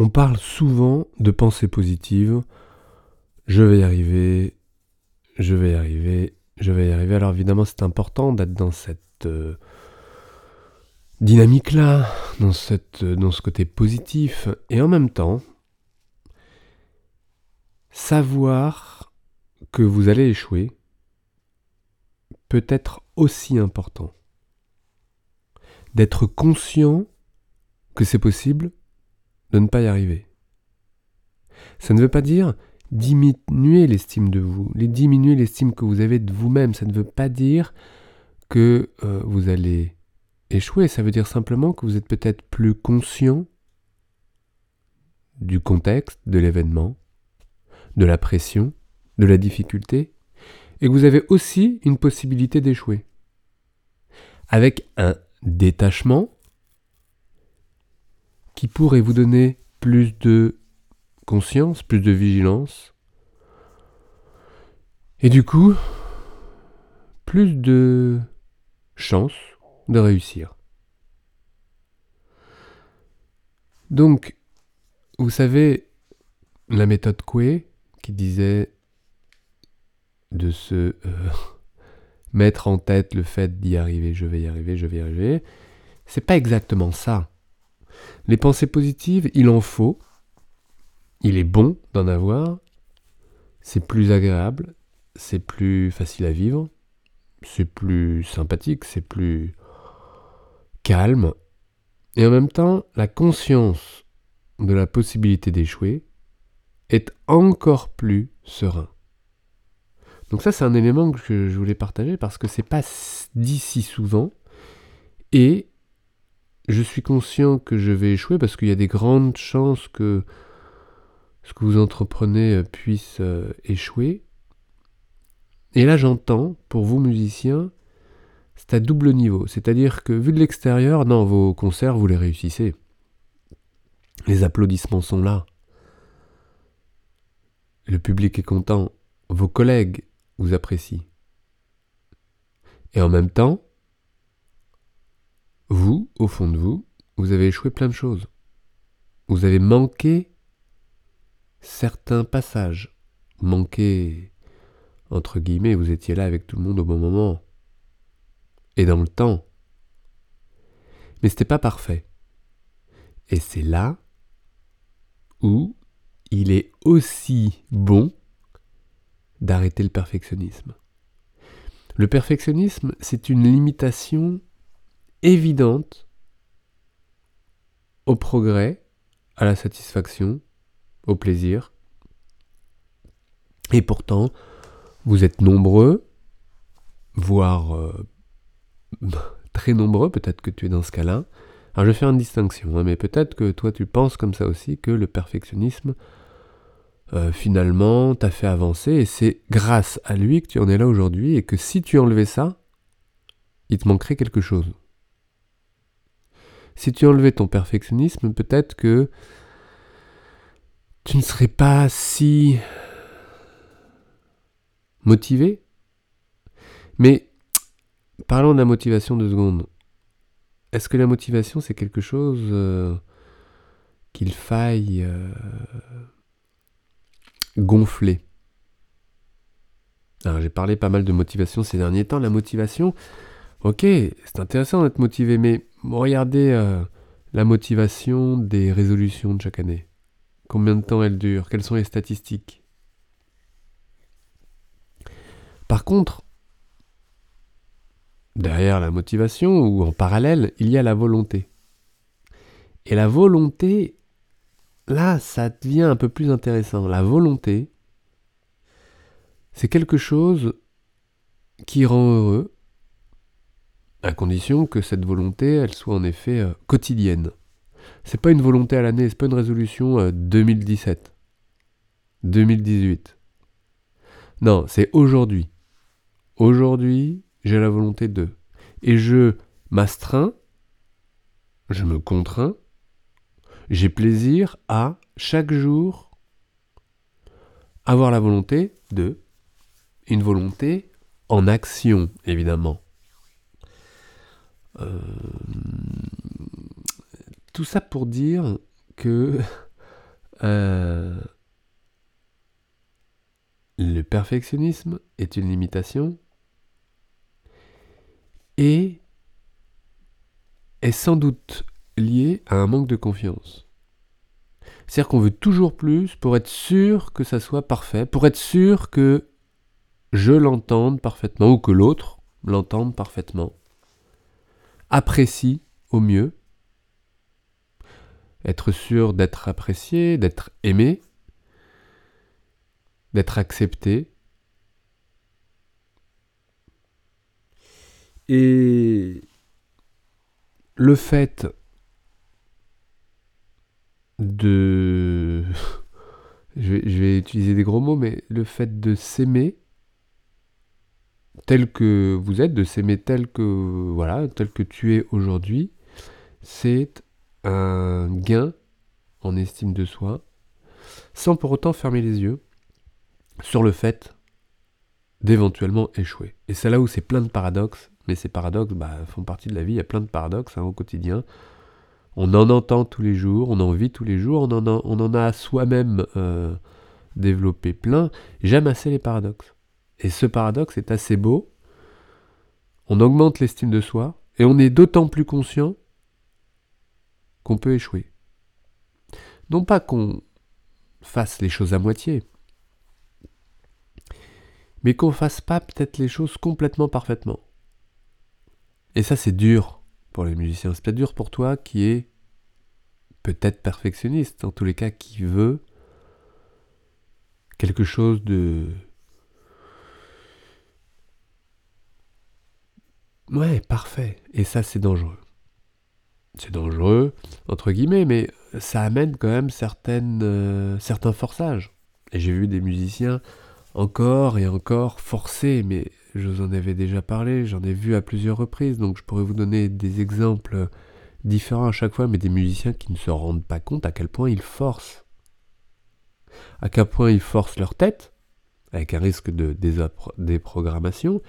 On parle souvent de pensée positive. Je vais y arriver, je vais y arriver, je vais y arriver. Alors évidemment, c'est important d'être dans cette euh, dynamique-là, cette, dans ce côté positif. Et en même temps, savoir que vous allez échouer peut être aussi important. D'être conscient que c'est possible de ne pas y arriver. Ça ne veut pas dire diminuer l'estime de vous, les diminuer l'estime que vous avez de vous-même. Ça ne veut pas dire que euh, vous allez échouer. Ça veut dire simplement que vous êtes peut-être plus conscient du contexte, de l'événement, de la pression, de la difficulté, et que vous avez aussi une possibilité d'échouer. Avec un détachement qui pourrait vous donner plus de conscience, plus de vigilance, et du coup, plus de chance de réussir. Donc, vous savez, la méthode Coué qui disait de se euh, mettre en tête le fait d'y arriver, je vais y arriver, je vais y arriver, c'est pas exactement ça. Les pensées positives, il en faut. Il est bon d'en avoir. C'est plus agréable. C'est plus facile à vivre. C'est plus sympathique. C'est plus calme. Et en même temps, la conscience de la possibilité d'échouer est encore plus serein. Donc ça, c'est un élément que je voulais partager parce que c'est pas dit si souvent. Et je suis conscient que je vais échouer parce qu'il y a des grandes chances que ce que vous entreprenez puisse euh, échouer. Et là, j'entends, pour vous musiciens, c'est à double niveau. C'est-à-dire que vu de l'extérieur, non, vos concerts, vous les réussissez. Les applaudissements sont là. Le public est content. Vos collègues vous apprécient. Et en même temps, vous, au fond de vous, vous avez échoué plein de choses. Vous avez manqué certains passages. Manqué, entre guillemets, vous étiez là avec tout le monde au bon moment. Et dans le temps. Mais ce n'était pas parfait. Et c'est là où il est aussi bon d'arrêter le perfectionnisme. Le perfectionnisme, c'est une limitation évidente au progrès, à la satisfaction, au plaisir. Et pourtant, vous êtes nombreux, voire euh, très nombreux, peut-être que tu es dans ce cas-là. Alors je faire une distinction, hein, mais peut-être que toi tu penses comme ça aussi que le perfectionnisme, euh, finalement, t'a fait avancer, et c'est grâce à lui que tu en es là aujourd'hui, et que si tu enlevais ça, il te manquerait quelque chose. Si tu enlevais ton perfectionnisme, peut-être que tu ne serais pas si motivé. Mais parlons de la motivation deux secondes. Est-ce que la motivation, c'est quelque chose euh, qu'il faille euh, gonfler? Alors j'ai parlé pas mal de motivation ces derniers temps. La motivation, ok, c'est intéressant d'être motivé, mais regardez euh, la motivation des résolutions de chaque année. Combien de temps elles durent? Quelles sont les statistiques? Par contre, derrière la motivation ou en parallèle, il y a la volonté. Et la volonté, là, ça devient un peu plus intéressant. La volonté, c'est quelque chose qui rend heureux, à condition que cette volonté, elle soit en effet euh, quotidienne. C'est pas une volonté à l'année, c'est pas une résolution 2017, euh, 2018. Non, c'est aujourd'hui. Aujourd'hui, j'ai la volonté de. Et je m'astreins, je me contrains, j'ai plaisir à chaque jour avoir la volonté de. Une volonté en action, évidemment. Euh, tout ça pour dire que euh, le perfectionnisme est une limitation et est sans doute lié à un manque de confiance. C'est-à-dire qu'on veut toujours plus pour être sûr que ça soit parfait, pour être sûr que je l'entende parfaitement ou que l'autre l'entende parfaitement, apprécie au mieux, être sûr d'être apprécié, d'être aimé, d'être accepté. Et le fait de... je, vais, utiliser des gros mots, mais le fait de s'aimer tel que vous êtes, de s'aimer tel que voilà, tel que tu es aujourd'hui, c'est un gain en estime de soi, sans pour autant fermer les yeux sur le fait d'éventuellement échouer. Et c'est là où c'est plein de paradoxes, mais ces paradoxes bah, font partie de la vie, il y a plein de paradoxes hein, au quotidien. On en entend tous les jours, on en vit tous les jours, on en a, soi-même euh, développé plein. J'aime assez les paradoxes. Et ce paradoxe est assez beau. On augmente l'estime de soi et on est d'autant plus conscient qu'on peut échouer. Non pas qu'on fasse les choses à moitié, mais qu'on fasse pas peut-être les choses complètement parfaitement. Et ça, c'est dur pour les musiciens. C'est peut-être dur pour toi qui est peut-être perfectionniste, en tous les cas qui veut quelque chose de Ouais, parfait. Et ça, c'est dangereux. C'est dangereux, entre guillemets, mais ça amène quand même certaines, euh, certains forçages. Et j'ai vu des musiciens encore et encore forcer, mais je vous en avais déjà parlé, j'en ai vu à plusieurs reprises, donc je pourrais vous donner des exemples différents à chaque fois, mais des musiciens qui ne se rendent pas compte à quel point ils forcent. À quel point ils forcent leur tête, avec un risque de déprogrammation,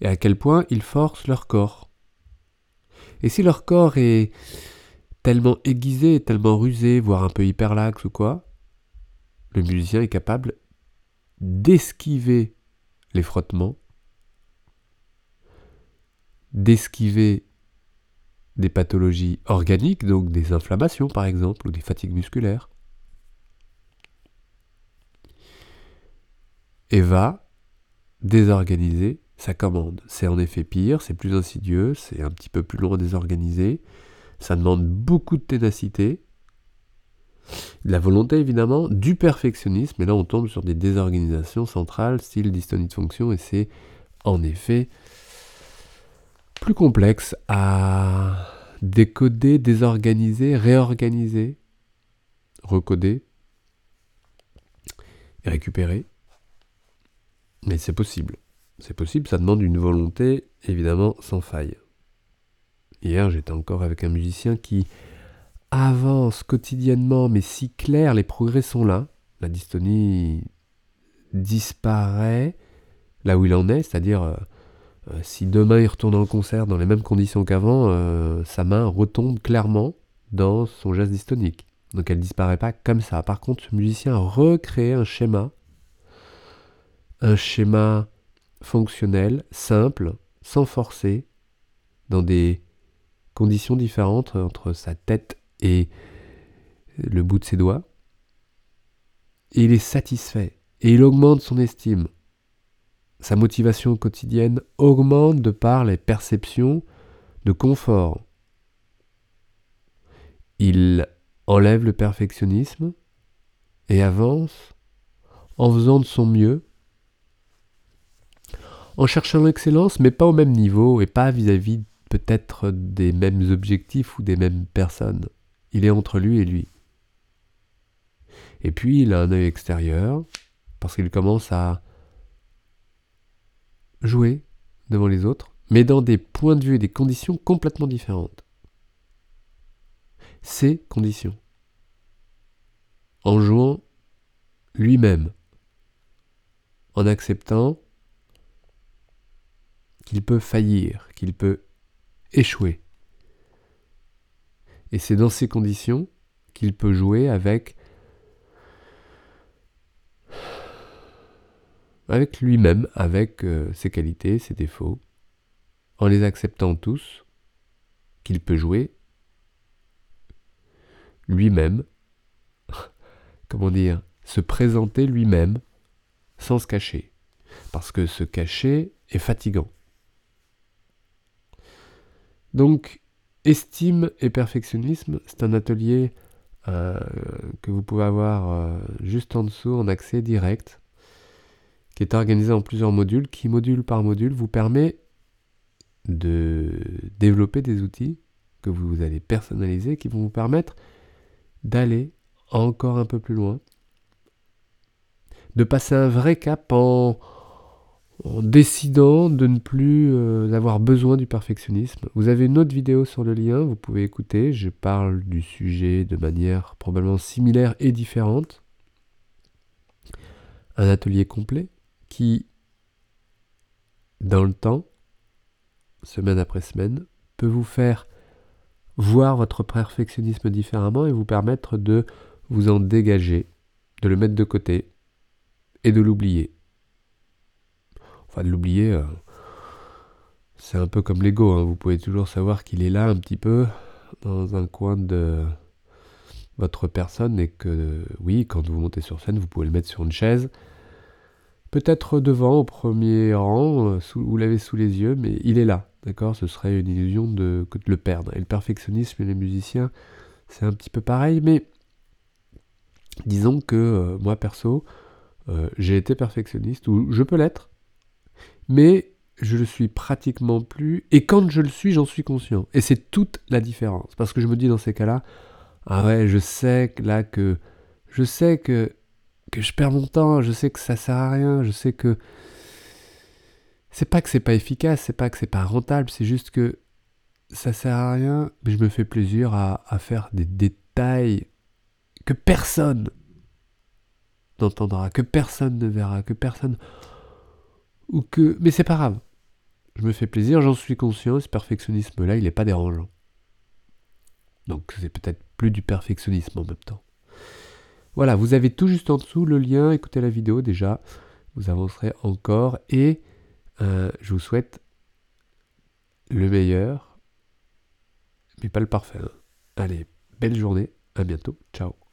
et à quel point ils forcent leur corps. Et si leur corps est tellement aiguisé, tellement rusé, voire un peu hyperlaxe ou quoi, le musicien est capable d'esquiver les frottements, d'esquiver des pathologies organiques, donc des inflammations par exemple, ou des fatigues musculaires, et va désorganiser sa commande. C'est en effet pire, c'est plus insidieux, c'est un petit peu plus long à désorganiser, ça demande beaucoup de ténacité, de la volonté évidemment, du perfectionnisme, et là on tombe sur des désorganisations centrales, style dystonie de fonction, et c'est en effet plus complexe à décoder, désorganiser, réorganiser, recoder et récupérer. Mais c'est possible. C'est possible, ça demande une volonté évidemment sans faille. Hier, j'étais encore avec un musicien qui avance quotidiennement, mais si clair, les progrès sont là. La dystonie disparaît là où il en est, c'est-à-dire euh, euh, si demain il retourne en concert dans les mêmes conditions qu'avant, euh, sa main retombe clairement dans son geste dystonique. Donc elle disparaît pas comme ça. Par contre, ce musicien a recréé un schéma, un schéma fonctionnel, simple, sans forcer, dans des conditions différentes entre sa tête et le bout de ses doigts. Il est satisfait, et il augmente son estime. Sa motivation quotidienne augmente de par les perceptions de confort. Il enlève le perfectionnisme et avance en faisant de son mieux en cherchant l'excellence, mais pas au même niveau et pas vis-à-vis peut-être des mêmes objectifs ou des mêmes personnes. Il est entre lui et lui. Et puis il a un œil extérieur, parce qu'il commence à jouer devant les autres, mais dans des points de vue et des conditions complètement différentes. Ces conditions. En jouant lui-même, en acceptant qu'il peut faillir, qu'il peut échouer. Et c'est dans ces conditions qu'il peut jouer avec lui-même, avec euh, ses qualités, ses défauts, en les acceptant tous, qu'il peut jouer lui-même, comment dire, se présenter lui-même sans se cacher. Parce que se cacher est fatigant. Donc, estime et perfectionnisme, c'est un atelier euh, que vous pouvez avoir euh, juste en dessous en accès direct, qui est organisé en plusieurs modules, qui module par module vous permet de développer des outils que vous allez personnaliser, qui vont vous permettre d'aller encore un peu plus loin, de passer un vrai cap en, en décidant de ne plus euh, avoir besoin du perfectionnisme. Vous avez une autre vidéo sur le lien, vous pouvez écouter. Je parle du sujet de manière probablement similaire et différente. Un atelier complet qui, dans le temps, semaine après semaine, peut vous faire voir votre perfectionnisme différemment et vous permettre de vous en dégager, de le mettre de côté et de l'oublier. Enfin, de l'oublier, euh, c'est un peu comme l'ego. Hein. Vous pouvez toujours savoir qu'il est là un petit peu dans un coin de votre personne et que oui, quand vous montez sur scène, vous pouvez le mettre sur une chaise. Peut-être devant, au premier rang, euh, vous l'avez sous les yeux, mais il est là, d'accord? Ce serait une illusion de, de le perdre. Et le perfectionnisme et les musiciens, c'est un petit peu pareil, mais disons que euh, moi perso, j'ai été perfectionniste, ou je peux l'être, mais je le suis pratiquement plus, et quand je le suis, j'en suis conscient. Et c'est toute la différence, parce que je me dis dans ces cas-là, ah ouais, je sais là que, je sais que, que je perds mon temps, je sais que ça sert à rien, je sais que c'est pas que c'est pas efficace, c'est pas que c'est pas rentable, c'est juste que ça sert à rien, mais je me fais plaisir à faire des détails que personne n'entendra, que personne ne verra, que personne que. Mais c'est pas grave. Je me fais plaisir, j'en suis conscient, ce perfectionnisme-là, il n'est pas dérangeant. Donc c'est peut-être plus du perfectionnisme en même temps. Voilà, vous avez tout juste en dessous le lien, écoutez la vidéo déjà, vous avancerez encore et euh, je vous souhaite le meilleur, mais pas le parfait. Hein. Allez, belle journée, à bientôt, ciao.